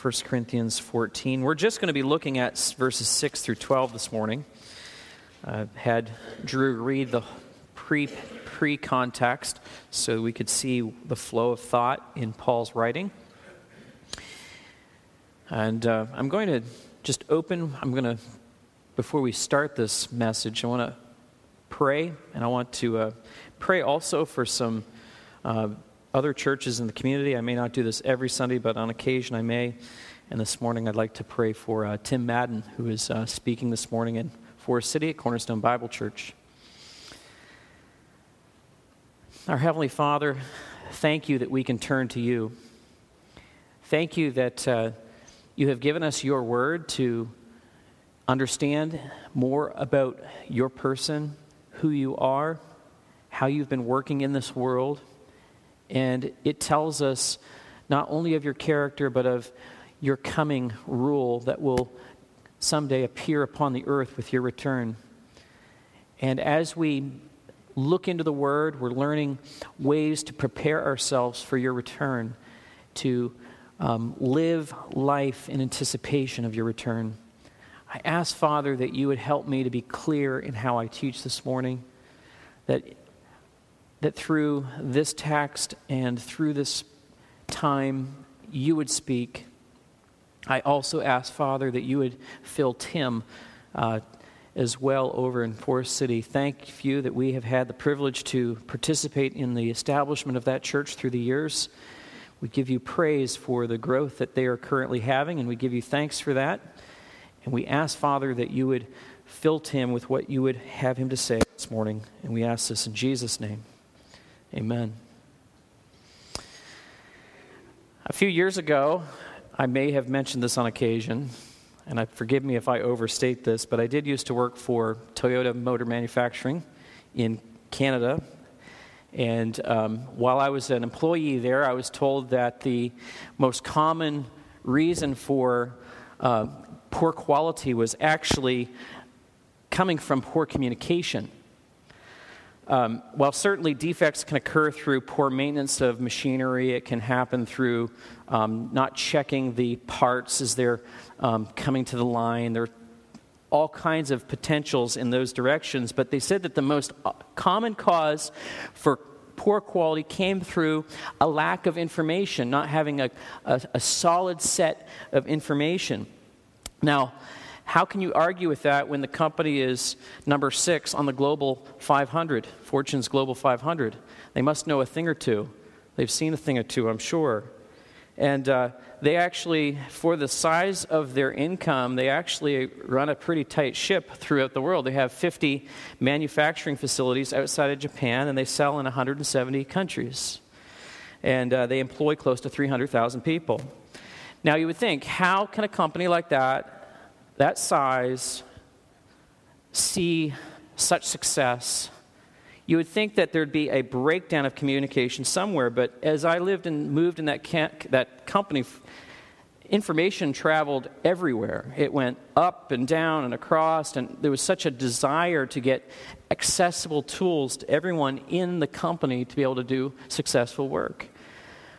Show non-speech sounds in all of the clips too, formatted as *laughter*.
1 Corinthians 14. We're just going to be looking at verses 6 through 12 this morning. I had Drew read the pre pre context so we could see the flow of thought in Paul's writing. And uh, I'm going to just open, I'm going to, before we start this message, I want to pray, and I want to uh, pray also for some. Uh, other churches in the community. I may not do this every Sunday, but on occasion I may. And this morning I'd like to pray for uh, Tim Madden, who is uh, speaking this morning in Forest City at Cornerstone Bible Church. Our Heavenly Father, thank you that we can turn to you. Thank you that uh, you have given us your word to understand more about your person, who you are, how you've been working in this world. And it tells us not only of your character, but of your coming rule that will someday appear upon the earth with your return. And as we look into the Word, we're learning ways to prepare ourselves for your return, to um, live life in anticipation of your return. I ask, Father, that you would help me to be clear in how I teach this morning, that that through this text and through this time, you would speak. I also ask, Father, that you would fill Tim uh, as well over in Forest City. Thank you that we have had the privilege to participate in the establishment of that church through the years. We give you praise for the growth that they are currently having, and we give you thanks for that. And we ask, Father, that you would fill Tim with what you would have him to say this morning. And we ask this in Jesus' name. Amen. A few years ago, I may have mentioned this on occasion, and I, forgive me if I overstate this, but I did used to work for Toyota Motor Manufacturing in Canada. And um, while I was an employee there, I was told that the most common reason for uh, poor quality was actually coming from poor communication. Um, while certainly defects can occur through poor maintenance of machinery, it can happen through um, not checking the parts as they're um, coming to the line. There are all kinds of potentials in those directions, but they said that the most uh, common cause for poor quality came through a lack of information, not having a, a, a solid set of information. Now, how can you argue with that when the company is number six on the Global 500, Fortune's Global 500? They must know a thing or two. They've seen a thing or two, I'm sure. And uh, they actually, for the size of their income, they actually run a pretty tight ship throughout the world. They have 50 manufacturing facilities outside of Japan, and they sell in 170 countries. And uh, they employ close to 300,000 people. Now, you would think, how can a company like that that size see such success, you would think that there'd be a breakdown of communication somewhere. But as I lived and moved in that, that company, information traveled everywhere. It went up and down and across, and there was such a desire to get accessible tools to everyone in the company to be able to do successful work.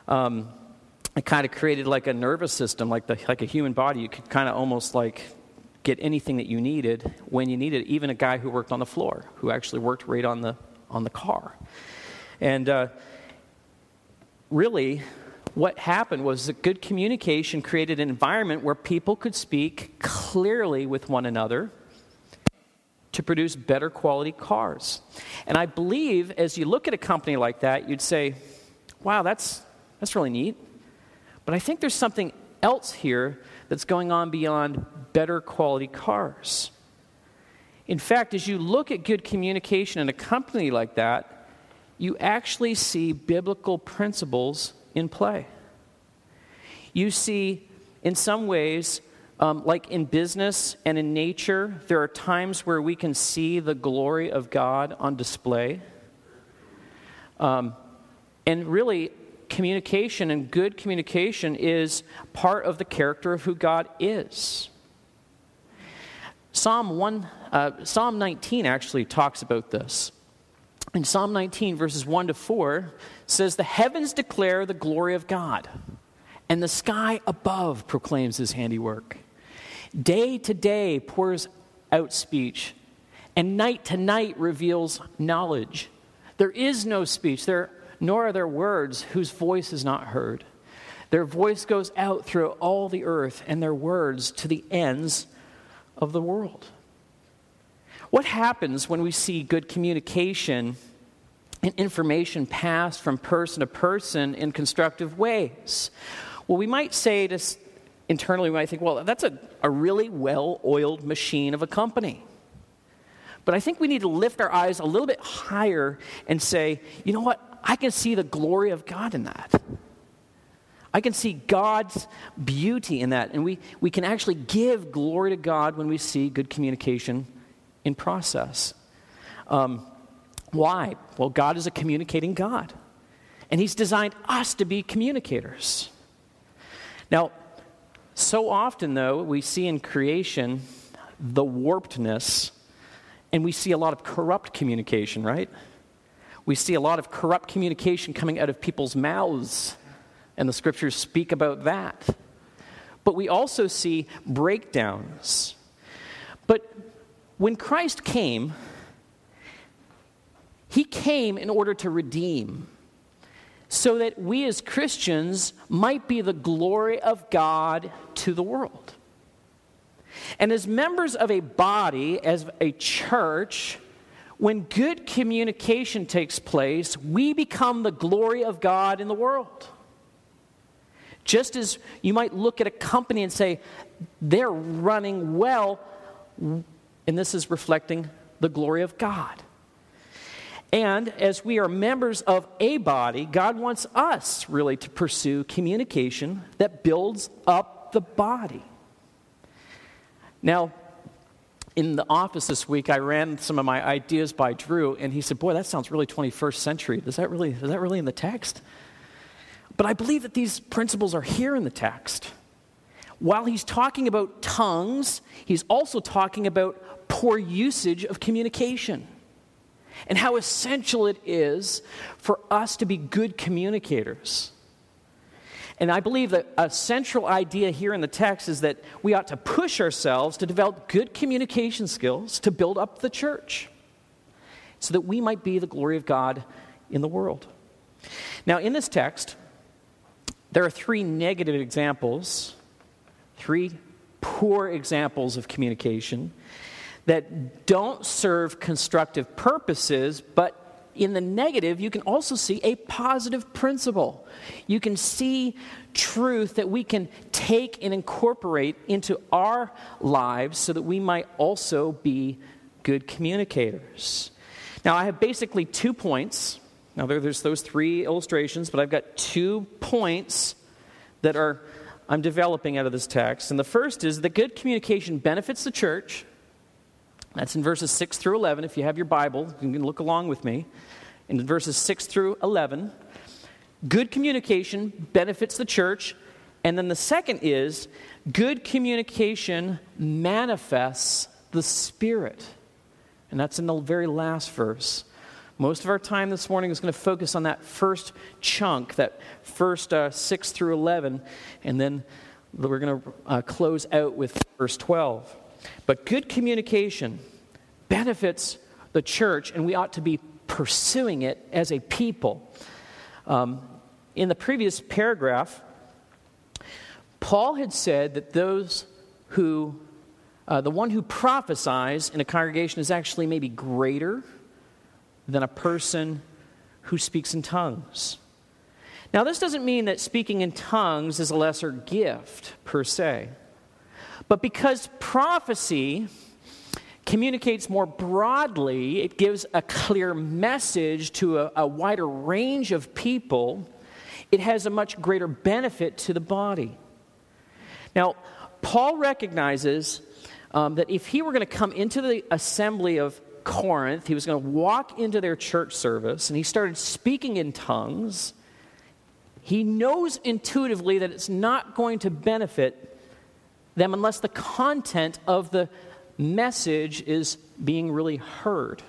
Um, it kind of created like a nervous system, like, the, like a human body. You could kind of almost like get anything that you needed when you needed it, even a guy who worked on the floor, who actually worked right on the, on the car. And uh, really, what happened was that good communication created an environment where people could speak clearly with one another to produce better quality cars. And I believe as you look at a company like that, you'd say, wow, that's, that's really neat. But I think there's something else here that's going on beyond better quality cars. In fact, as you look at good communication in a company like that, you actually see biblical principles in play. You see, in some ways, um, like in business and in nature, there are times where we can see the glory of God on display. Um, and really, communication and good communication is part of the character of who God is. Psalm 1, uh, Psalm 19 actually talks about this. In Psalm 19, verses 1 to 4, says, The heavens declare the glory of God, and the sky above proclaims his handiwork. Day to day pours out speech, and night to night reveals knowledge. There is no speech, there, nor are there words whose voice is not heard. Their voice goes out through all the earth, and their words to the ends of the world. What happens when we see good communication and information passed from person to person in constructive ways? Well, we might say to internally, we might think, well, that's a, a really well oiled machine of a company. But I think we need to lift our eyes a little bit higher and say, you know what? I can see the glory of God in that. I can see God's beauty in that. And we, we can actually give glory to God when we see good communication in process. Um, why? Well, God is a communicating God. And He's designed us to be communicators. Now, so often, though, we see in creation the warpedness, and we see a lot of corrupt communication, right? We see a lot of corrupt communication coming out of people's mouths, and the scriptures speak about that. But we also see breakdowns. But when Christ came, he came in order to redeem so that we as Christians might be the glory of God to the world. And as members of a body, as a church, when good communication takes place, we become the glory of God in the world. Just as you might look at a company and say, they're running well, and this is reflecting the glory of God. And as we are members of a body, God wants us really to pursue communication that builds up the body. Now, in the office this week, I ran some of my ideas by Drew, and he said, Boy, that sounds really 21st century. Is that really, is that really in the text? But I believe that these principles are here in the text. While he's talking about tongues, he's also talking about poor usage of communication and how essential it is for us to be good communicators. And I believe that a central idea here in the text is that we ought to push ourselves to develop good communication skills to build up the church so that we might be the glory of God in the world. Now, in this text, there are three negative examples, three poor examples of communication that don't serve constructive purposes, but in the negative, you can also see a positive principle. You can see truth that we can take and incorporate into our lives so that we might also be good communicators. Now, I have basically two points. Now, there, there's those three illustrations, but I've got two points that are I'm developing out of this text. And the first is that good communication benefits the church that's in verses 6 through 11. If you have your Bible, you can look along with me. In verses 6 through 11, good communication benefits the church. And then the second is good communication manifests the Spirit. And that's in the very last verse. Most of our time this morning is going to focus on that first chunk, that first uh, 6 through 11, and then we're going to uh, close out with verse 12. But good communication benefits the church, and we ought to be pursuing it as a people. Um, in the previous paragraph, Paul had said that those who, uh, the one who prophesies in a congregation is actually maybe greater than a person who speaks in tongues. Now, this doesn't mean that speaking in tongues is a lesser gift per se. But because prophecy communicates more broadly, it gives a clear message to a, a, wider range of people, it has a much greater benefit to the body. Now, Paul recognizes um, that if he were going to come into the assembly of Corinth, he was going to walk into their church service and he started speaking in tongues. He knows intuitively that it's not going to benefit them unless the content of the message is being really heard.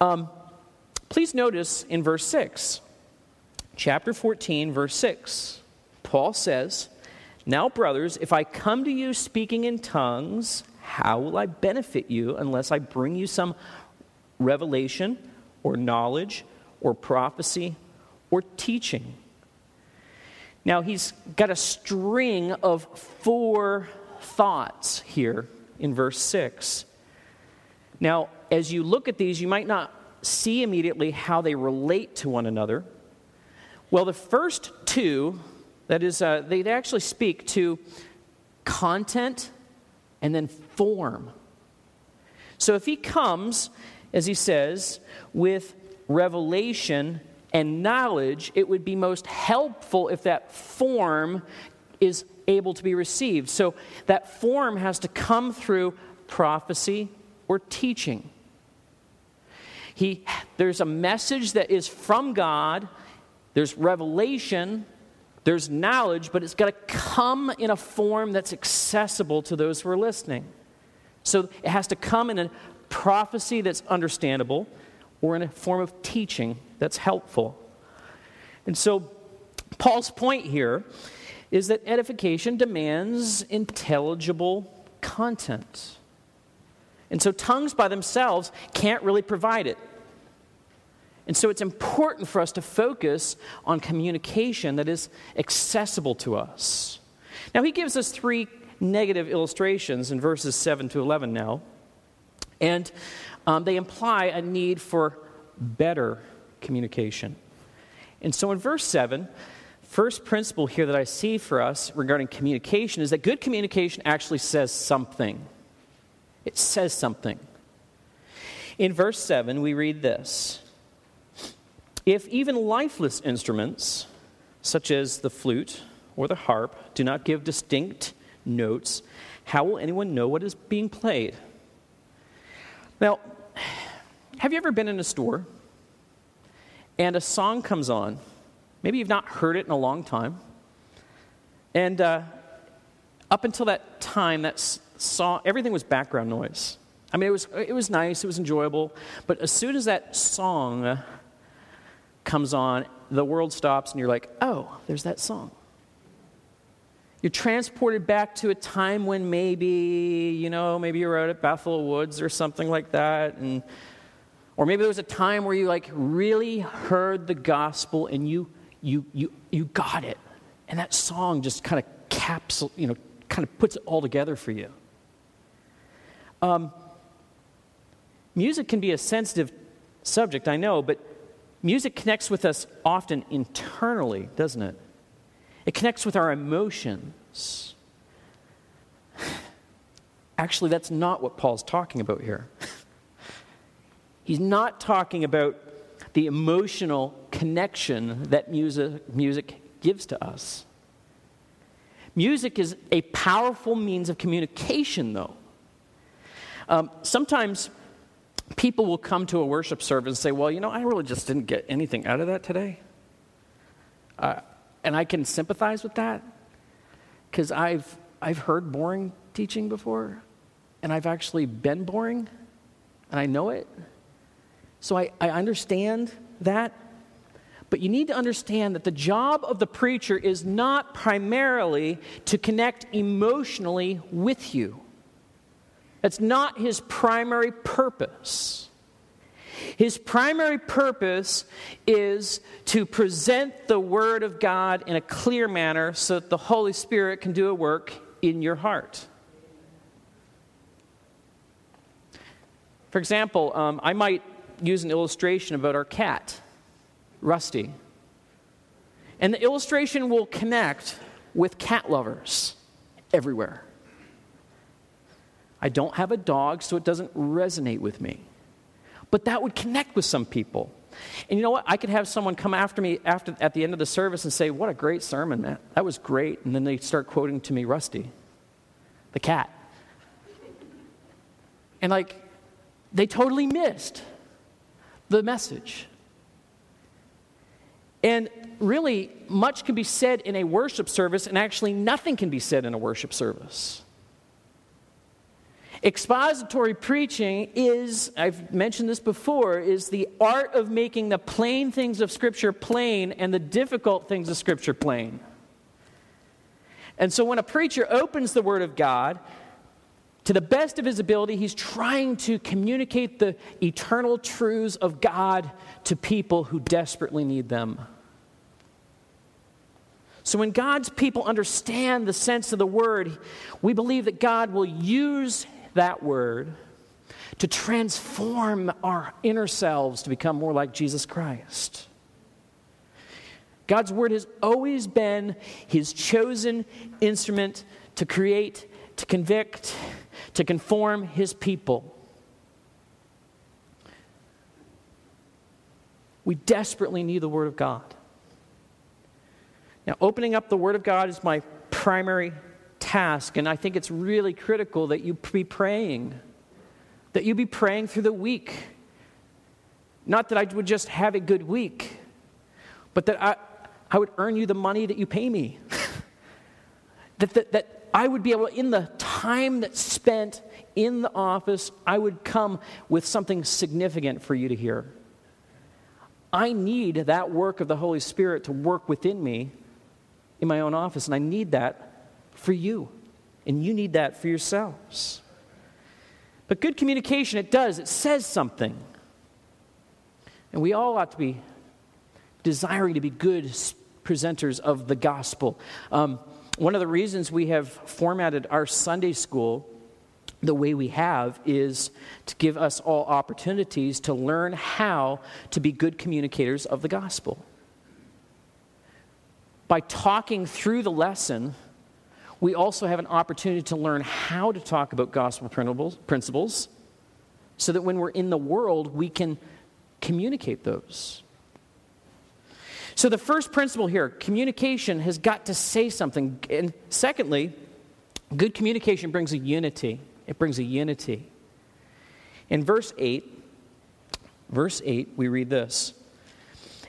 Um, please notice in verse 6, chapter 14, verse 6. Paul says, Now, brothers, if I come to you speaking in tongues, how will I benefit you unless I bring you some revelation or knowledge or prophecy or teaching? Now, he's got a string of four thoughts here in verse 6. Now, as you look at these, you might not see immediately how they relate to one another. Well, the first two, that is, uh, they actually speak to content and then form. So if he comes, as he says, with revelation and knowledge, it would be most helpful if that form is able to be received. So that form has to come through prophecy or teaching. He, there's a message that is from God, there's revelation, there's knowledge, but it's got to come in a form that's accessible to those who are listening. So it has to come in a prophecy that's understandable or in a form of teaching that's helpful. And so Paul's point here is that edification demands intelligible content. And so tongues by themselves can't really provide it. And so it's important for us to focus on communication that is accessible to us. Now, he gives us three negative illustrations in verses 7 to 11 now. And um, they imply a need for better communication. And so in verse 7, first principle here that I see for us regarding communication is that good communication actually says something. It says something. In verse 7, we read this If even lifeless instruments, such as the flute or the harp, do not give distinct notes, how will anyone know what is being played? Now, have you ever been in a store and a song comes on? Maybe you've not heard it in a long time. And uh, up until that time, that song, everything was background noise. I mean, it was, it was nice, it was enjoyable, but as soon as that song comes on, the world stops and you're like, oh, there's that song. You're transported back to a time when maybe, you know, maybe you were out at Bethel Woods or something like that, and or maybe there was a time where you like really heard the gospel and you you you you got it. And that song just kind of capsule, you know, kind of puts it all together for you. Um, music can be a sensitive subject, I know, but music connects with us often internally, doesn't it? It connects with our emotions. *sighs* Actually, that's not what Paul's talking about here. *laughs* He's not talking about the emotional connection that music, music gives to us. Music is a powerful means of communication, though. Um, sometimes people will come to a worship service and say, Well, you know, I really just didn't get anything out of that today. Uh, and I can sympathize with that because I've, I've heard boring teaching before, and I've actually been boring, and I know it. So I, I understand that. But you need to understand that the job of the preacher is not primarily to connect emotionally with you. That's not his primary purpose. His primary purpose is to present the Word of God in a clear manner so that the Holy Spirit can do a work in your heart. For example, um, I might use an illustration about our cat, Rusty. And the illustration will connect with cat lovers everywhere. I don't have a dog, so it doesn't resonate with me but that would connect with some people. And you know what? I could have someone come after me after, at the end of the service and say, What a great sermon, man. That was great. And then they start quoting to me Rusty, the cat. And like, they totally missed the message. And really, much can be said in a worship service, and actually, nothing can be said in a worship service. Expository preaching is, I've mentioned this before, is the art of making the plain things of Scripture plain and the difficult things of Scripture plain. And so when a preacher opens the Word of God, to the best of his ability, he's trying to communicate the eternal truths of God to people who desperately need them. So, when God's people understand the sense of the word, we believe that God will use that word to transform our inner selves to become more like Jesus Christ. God's word has always been his chosen instrument to create, to convict, to conform his people. We desperately need the word of God. Now, opening up the word of God is my primary task, and I think it's really critical that you be praying, that you be praying through the week. Not that I would just have a good week, but that I, I would earn you the money that you pay me. *laughs* that, that, that I would be able, in the time that's spent in the office, I would come with something significant for you to hear. I need that work of the Holy Spirit to work within me in my own office, and I need that for you, and you need that for yourselves. But good communication, it does, it says something. And we all ought to be desiring to be good presenters of the gospel. Um, one of the reasons we have formatted our Sunday school the way we have is to give us all opportunities to learn how to be good communicators of the gospel. By talking through the lesson, we also have an opportunity to learn how to talk about gospel principles so that when we're in the world, we can communicate those. So, the first principle here communication has got to say something. And secondly, good communication brings a unity. It brings a unity. In verse 8, verse 8, we read this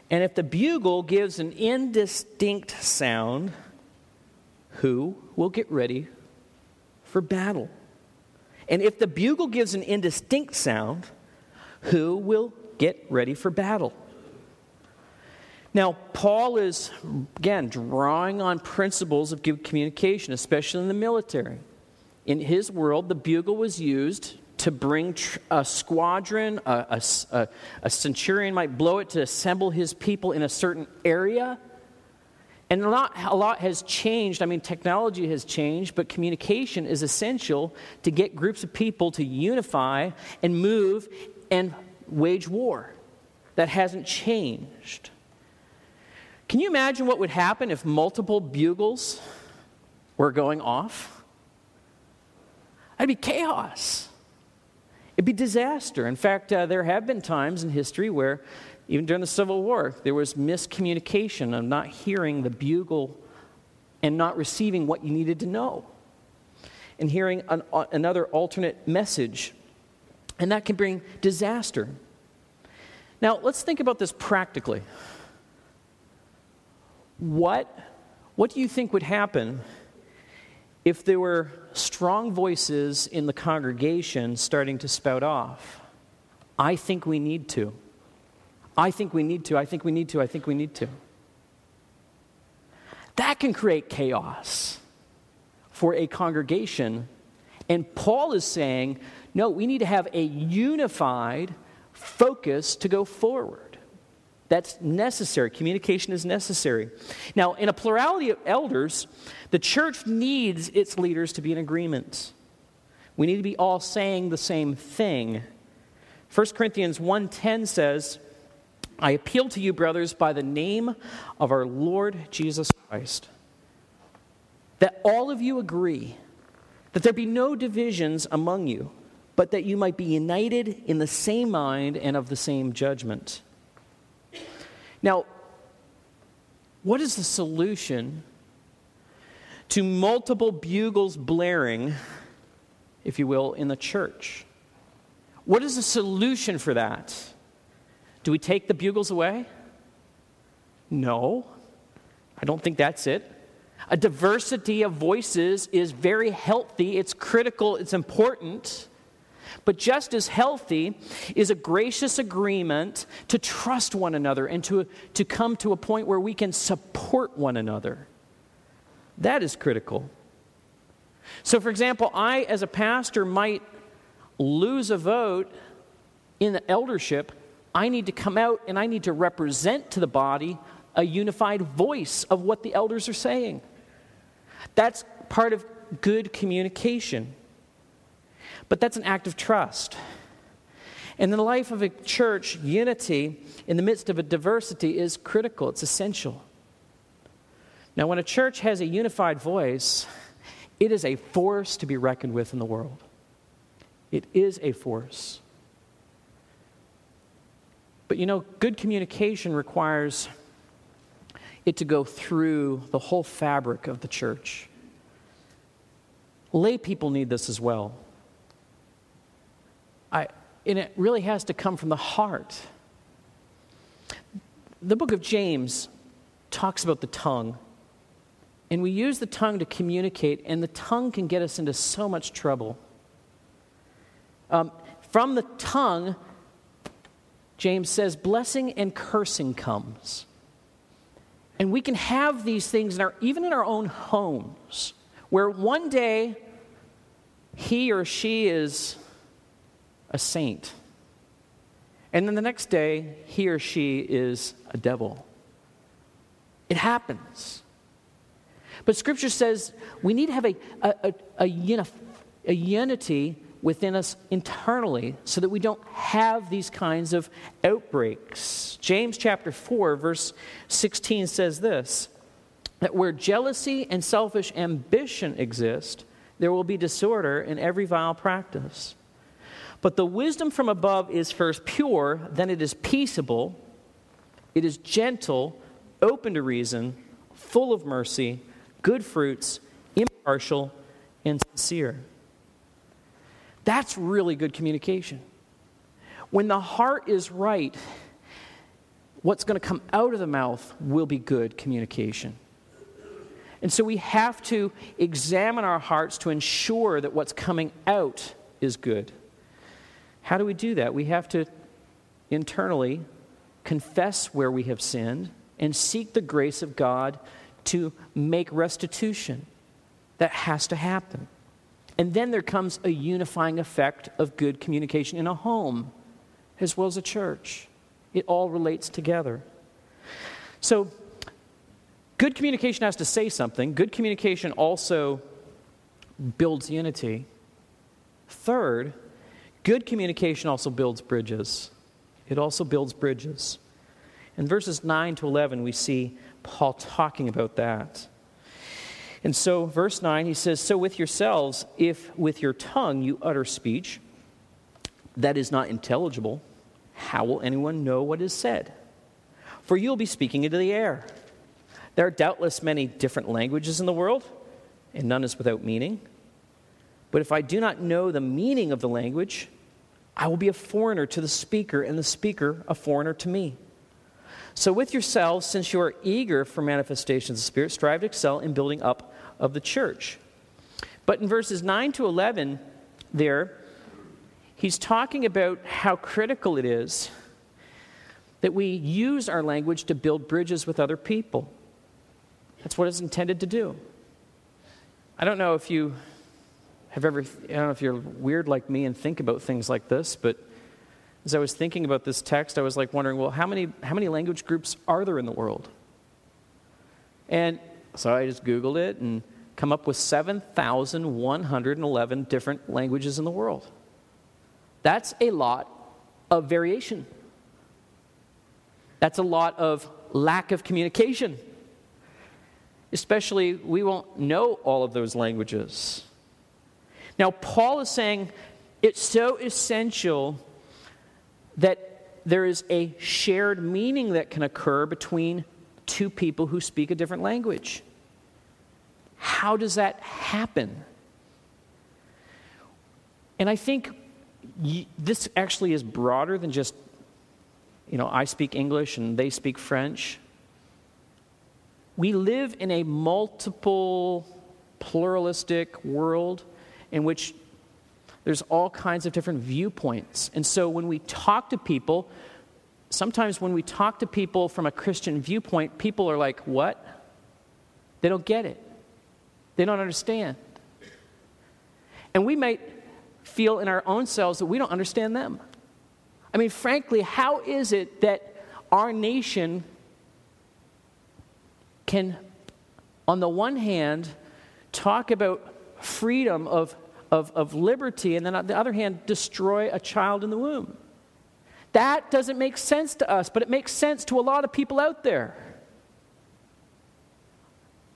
And if the bugle gives an indistinct sound, who will get ready for battle? And if the bugle gives an indistinct sound, who will get ready for battle? Now, Paul is, again, drawing on principles of good communication, especially in the military. In his world, the bugle was used to bring a squadron, a, a, a, centurion might blow it to assemble his people in a certain area. And a lot, a lot has changed. I mean, technology has changed, but communication is essential to get groups of people to unify and move and wage war. That hasn't changed. Can you imagine what would happen if multiple bugles were going off? It'd be chaos. It'd be disaster. In fact, uh, there have been times in history where, even during the Civil War, there was miscommunication of not hearing the bugle and not receiving what you needed to know, and hearing an, uh, another alternate message. And that can bring disaster. Now, let's think about this practically. What, what do you think would happen if there were strong voices in the congregation starting to spout off? I think we need to. I think we need to. I think we need to. I think we need to. That can create chaos for a congregation. And Paul is saying, no, we need to have a unified focus to go forward. That's necessary. Communication is necessary. Now, in a plurality of elders, the church needs its leaders to be in agreement. We need to be all saying the same thing. 1 Corinthians 1:10 says, "I appeal to you, brothers, by the name of our Lord Jesus Christ, that all of you agree, that there be no divisions among you, but that you might be united in the same mind and of the same judgment." Now, what is the solution to multiple bugles blaring, if you will, in the church? What is the solution for that? Do we take the bugles away? No, I don't think that's it. A diversity of voices is very healthy, it's critical, it's important. But just as healthy is a gracious agreement to trust one another and to, to come to a point where we can support one another. That is critical. So, for example, I, as a pastor, might lose a vote in the eldership. I need to come out and I need to represent to the body a unified voice of what the elders are saying. That's part of good communication. But that's an act of trust. And in the life of a church, unity in the midst of a diversity is critical, it's essential. Now, when a church has a unified voice, it is a force to be reckoned with in the world. It is a force. But you know, good communication requires it to go through the whole fabric of the church. Lay people need this as well. I, and it really has to come from the heart. The book of James talks about the tongue. And we use the tongue to communicate, and the tongue can get us into so much trouble. Um, from the tongue, James says, blessing and cursing comes. And we can have these things in our, even in our own homes, where one day he or she is a saint, and then the next day he or she is a devil. It happens. But Scripture says we need to have a, a, a, a, a unity within us internally so that we don't have these kinds of outbreaks. James chapter 4, verse 16 says this that where jealousy and selfish ambition exist, there will be disorder in every vile practice. But the wisdom from above is first pure, then it is peaceable, it is gentle, open to reason, full of mercy, good fruits, impartial, and sincere. That's really good communication. When the heart is right, what's going to come out of the mouth will be good communication. And so we have to examine our hearts to ensure that what's coming out is good. How do we do that? We have to internally confess where we have sinned and seek the grace of God to make restitution. That has to happen. And then there comes a unifying effect of good communication in a home as well as a church. It all relates together. So, good communication has to say something. Good communication also builds unity. Third, good communication also builds bridges. It also builds bridges. In verses 9 to 11, we see Paul talking about that. And so, verse 9, he says, So with yourselves, if with your tongue you utter speech that is not intelligible, how will anyone know what is said? For you'll be speaking into the air. There are doubtless many different languages in the world, and none is without meaning. But if I do not know the meaning of the language, I will be a foreigner to the speaker, and the speaker a foreigner to me. So, with yourselves, since you are eager for manifestations of the Spirit, strive to excel in building up of the church. But in verses 9 to 11, there, he's talking about how critical it is that we use our language to build bridges with other people. That's what it's intended to do. I don't know if you have ever, I don't know if you're weird like me and think about things like this, but as I was thinking about this text, I was like wondering, well, how many, how many language groups are there in the world? And so I just Googled it and come up with 7,111 different languages in the world. That's a lot of variation. That's a lot of lack of communication. Especially, we won't know all of those languages. Now, Paul is saying it's so essential that there is a shared meaning that can occur between two people who speak a different language. How does that happen? And I think this actually is broader than just, you know, I speak English and they speak French. We live in a multiple, pluralistic world in which there's all kinds of different viewpoints. And so when we talk to people, sometimes when we talk to people from a Christian viewpoint, people are like, what? They don't get it. They don't understand. And we might feel in our own selves that we don't understand them. I mean, frankly, how is it that our nation can, on the one hand, talk about freedom of, of, of liberty, and then on the other hand, destroy a child in the womb? That doesn't make sense to us, but it makes sense to a lot of people out there.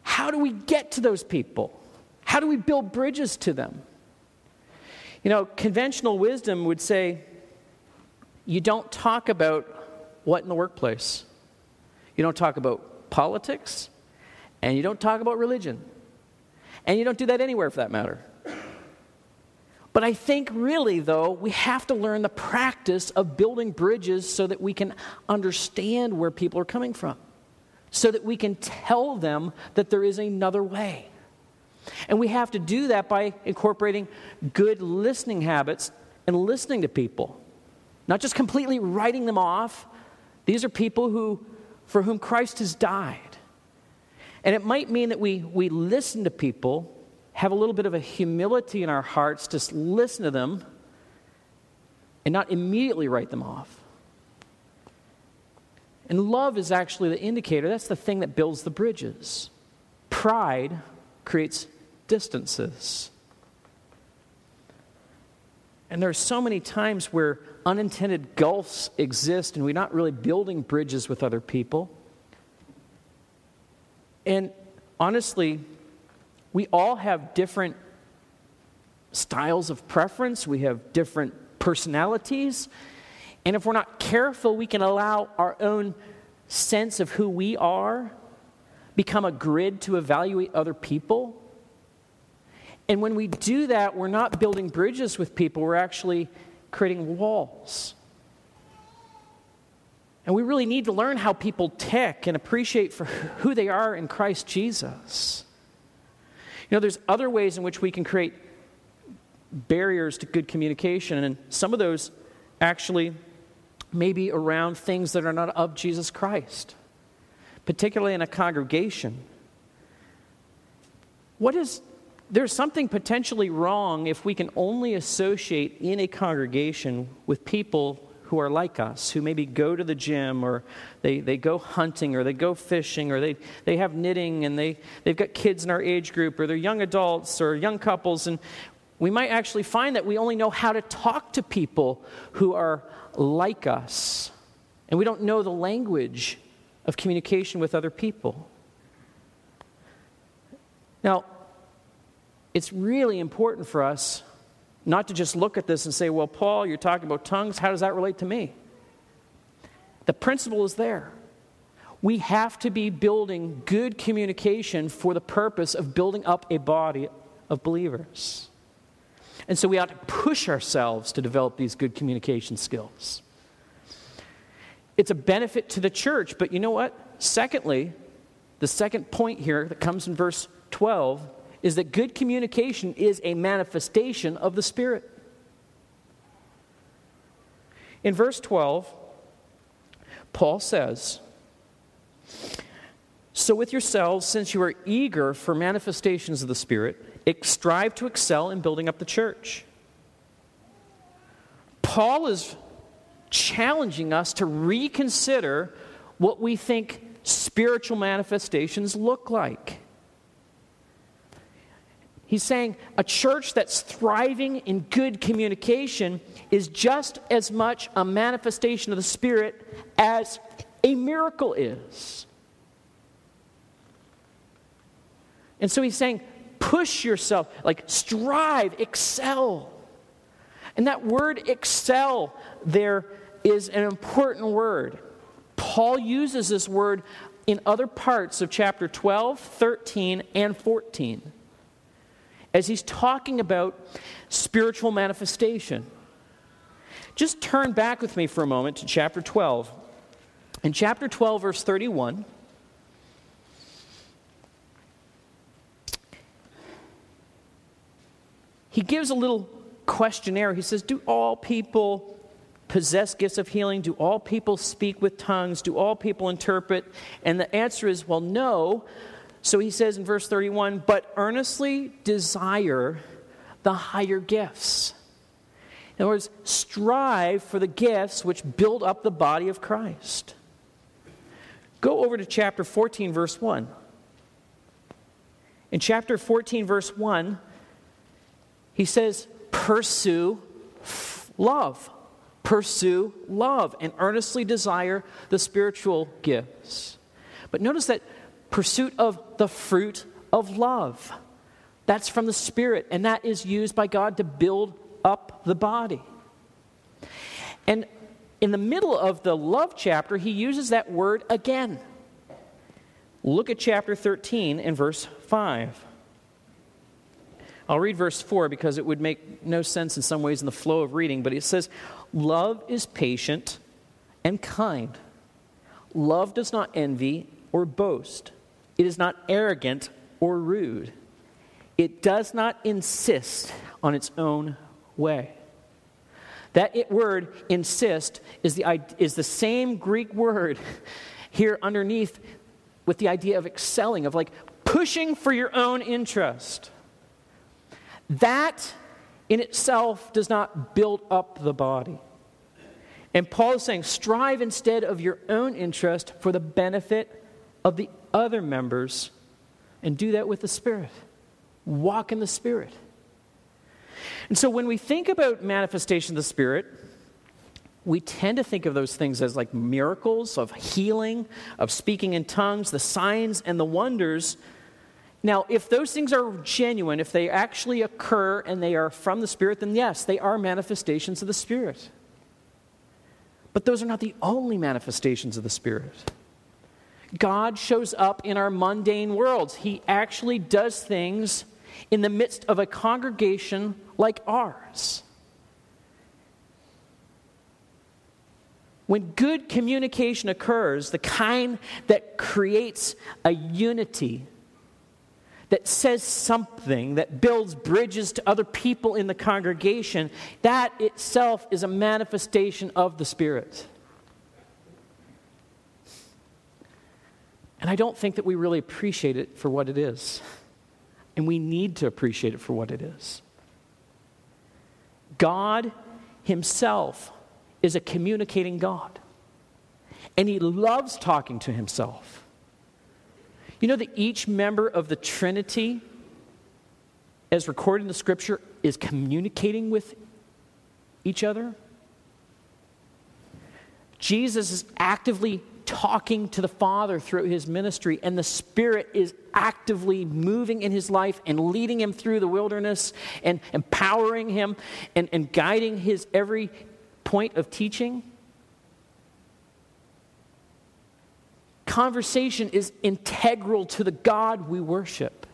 How do we get to those people? How do we build bridges to them? You know, conventional wisdom would say you don't talk about what in the workplace. You don't talk about politics, and you don't talk about religion. And you don't do that anywhere for that matter. But I think really, though, we have to learn the practice of building bridges so that we can understand where people are coming from, so that we can tell them that there is another way. And we have to do that by incorporating good listening habits and listening to people, not just completely writing them off. These are people who, for whom Christ has died. And it might mean that we, we listen to people have a little bit of a humility in our hearts, just listen to them and not immediately write them off. And love is actually the indicator. That's the thing that builds the bridges. Pride creates distances. And there are so many times where unintended gulfs exist and we're not really building bridges with other people. And honestly, we all have different styles of preference, we have different personalities. And if we're not careful, we can allow our own sense of who we are become a grid to evaluate other people. And when we do that, we're not building bridges with people, we're actually creating walls. And we really need to learn how people tick and appreciate for who they are in Christ Jesus. You know, there's other ways in which we can create barriers to good communication, and some of those actually may be around things that are not of Jesus Christ, particularly in a congregation. What is there's something potentially wrong if we can only associate in a congregation with people who are like us, who maybe go to the gym or they, they go hunting or they go fishing or they, they have knitting and they, they've got kids in our age group or they're young adults or young couples. And we might actually find that we only know how to talk to people who are like us. And we don't know the language of communication with other people. Now, it's really important for us not to just look at this and say, well, Paul, you're talking about tongues. How does that relate to me? The principle is there. We have to be building good communication for the purpose of building up a body of believers. And so we ought to push ourselves to develop these good communication skills. It's a benefit to the church, but you know what? Secondly, the second point here that comes in verse 12 is that good communication is a manifestation of the Spirit. In verse 12, Paul says, So with yourselves, since you are eager for manifestations of the Spirit, strive to excel in building up the church. Paul is challenging us to reconsider what we think spiritual manifestations look like. He's saying a church that's thriving in good communication is just as much a manifestation of the Spirit as a miracle is. And so he's saying, push yourself, like strive, excel. And that word excel there is an important word. Paul uses this word in other parts of chapter 12, 13, and 14 as he's talking about spiritual manifestation. Just turn back with me for a moment to chapter 12. In chapter 12, verse 31, he gives a little questionnaire. He says, Do all people possess gifts of healing? Do all people speak with tongues? Do all people interpret? And the answer is, Well, no. So he says in verse 31 but earnestly desire the higher gifts. In other words, strive for the gifts which build up the body of Christ. Go over to chapter 14, verse 1. In chapter 14, verse 1, he says, Pursue love. Pursue love and earnestly desire the spiritual gifts. But notice that pursuit of the fruit of love. That's from the Spirit, and that is used by God to build up the body. And in the middle of the love chapter, he uses that word again. Look at chapter 13 and verse 5. I'll read verse 4 because it would make no sense in some ways in the flow of reading, but it says, Love is patient and kind. Love does not envy or boast. It is not arrogant or rude. It does not insist on its own way. That it word insist is the, is the same Greek word *laughs* here underneath with the idea of excelling, of like pushing for your own interest. That in itself does not build up the body. And Paul is saying, strive instead of your own interest for the benefit of the other members, and do that with the Spirit. Walk in the Spirit. And so when we think about manifestation of the Spirit, we tend to think of those things as like miracles of healing, of speaking in tongues, the signs and the wonders. Now, if those things are genuine, if they actually occur and they are from the Spirit, then yes, they are manifestations of the Spirit. But those are not the only manifestations of the Spirit. God shows up in our mundane worlds. He actually does things in the midst of a congregation like ours. When good communication occurs, the kind that creates a unity, that says something, that builds bridges to other people in the congregation, that itself is a manifestation of the Spirit. And I don't think that we really appreciate it for what it is. And we need to appreciate it for what it is. God Himself is a communicating God. And He loves talking to Himself. You know that each member of the Trinity, as recorded in the Scripture, is communicating with each other? Jesus is actively talking to the Father through his ministry, and the Spirit is actively moving in his life and leading him through the wilderness and empowering him and, and guiding his every point of teaching. Conversation is integral to the God we worship.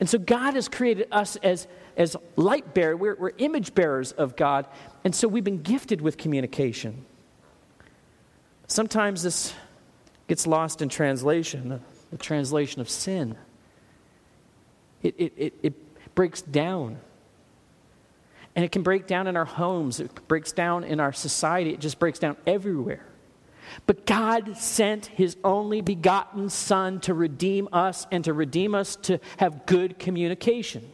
And so God has created us as, as light bearers, we're, we're image bearers of God, and so we've been gifted with communication. Sometimes this gets lost in translation, the translation of sin. It, it, it, it breaks down. And it can break down in our homes, it breaks down in our society, it just breaks down everywhere. But God sent his only begotten Son to redeem us and to redeem us to have good communication.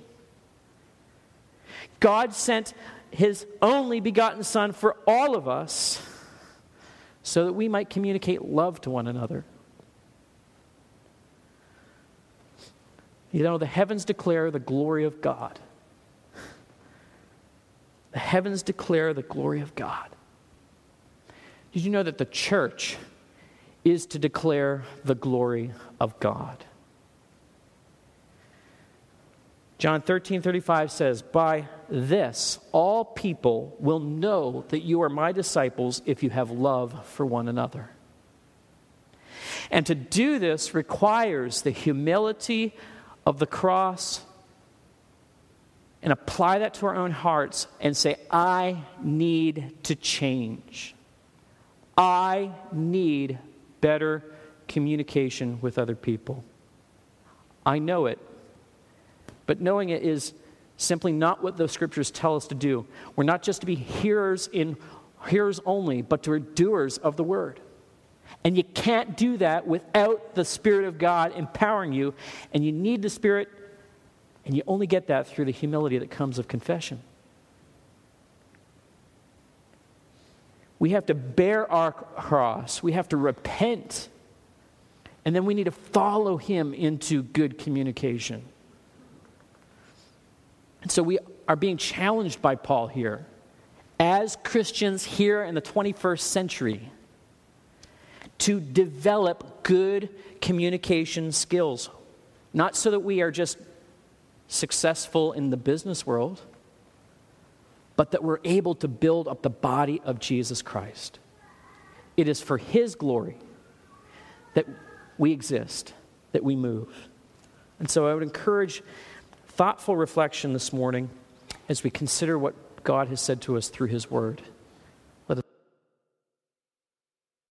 God sent his only begotten Son for all of us so that we might communicate love to one another. You know, the heavens declare the glory of God. The heavens declare the glory of God. Did you know that the church is to declare the glory of God? John 13 35 says, By this all people will know that you are my disciples if you have love for one another. And to do this requires the humility of the cross and apply that to our own hearts and say, I need to change. I need better communication with other people. I know it but knowing it is simply not what the scriptures tell us to do. We're not just to be hearers in hearers only, but to be doers of the word. And you can't do that without the Spirit of God empowering you. And you need the Spirit, and you only get that through the humility that comes of confession. We have to bear our cross, we have to repent, and then we need to follow Him into good communication. And so we are being challenged by Paul here as Christians here in the 21st century to develop good communication skills. Not so that we are just successful in the business world, but that we're able to build up the body of Jesus Christ. It is for His glory that we exist, that we move. And so I would encourage thoughtful reflection this morning as we consider what God has said to us through His Word.